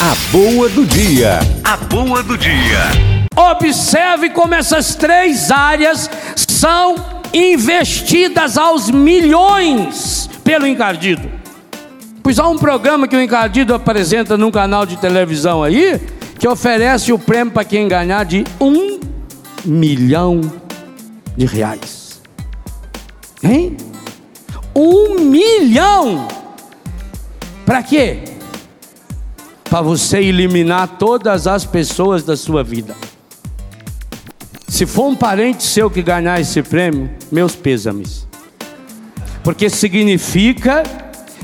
A boa do dia. A boa do dia. Observe como essas três áreas são investidas aos milhões pelo encardido. Pois há um programa que o encardido apresenta num canal de televisão aí, que oferece o prêmio para quem ganhar de um milhão de reais. Hein? Um milhão! Para quê? Para você eliminar todas as pessoas da sua vida. Se for um parente seu que ganhar esse prêmio, meus pêsames. Porque significa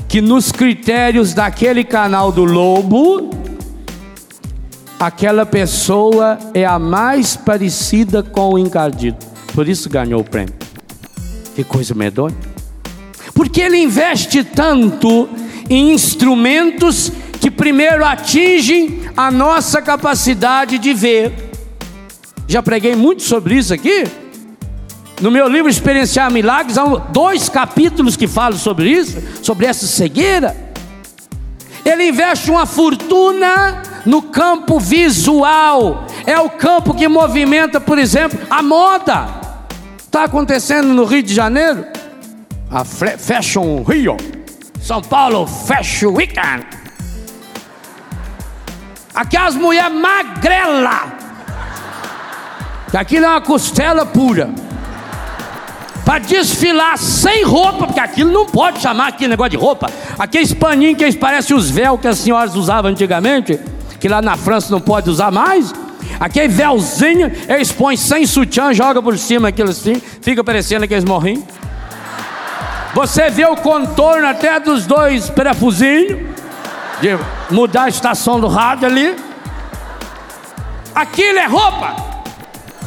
que nos critérios daquele canal do lobo, aquela pessoa é a mais parecida com o encardido. Por isso ganhou o prêmio. Que coisa medonha. Porque ele investe tanto em instrumentos que primeiro atingem a nossa capacidade de ver. Já preguei muito sobre isso aqui. No meu livro Experienciar Milagres, há dois capítulos que falam sobre isso, sobre essa cegueira. Ele investe uma fortuna no campo visual, é o campo que movimenta, por exemplo, a moda. Está acontecendo no Rio de Janeiro, a Fashion Rio, São Paulo Fashion Weekend. Aquelas mulheres magrela, que aquilo é uma costela pura para desfilar sem roupa, porque aquilo não pode chamar aquele negócio de roupa. Aqueles paninhos que parecem os véus que as senhoras usavam antigamente, que lá na França não pode usar mais. Aquele véuzinho, eles põem sem sutiã, joga por cima aquilo assim, fica parecendo aqueles morrinhos. Você vê o contorno até dos dois parafusinhos, de mudar a estação do rádio ali. Aquilo é roupa.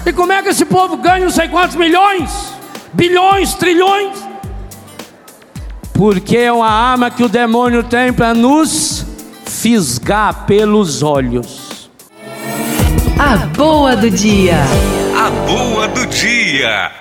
E como é que esse povo ganha não sei quantos milhões? bilhões, trilhões. Porque é uma arma que o demônio tem para nos fisgar pelos olhos. A boa do dia. A boa do dia.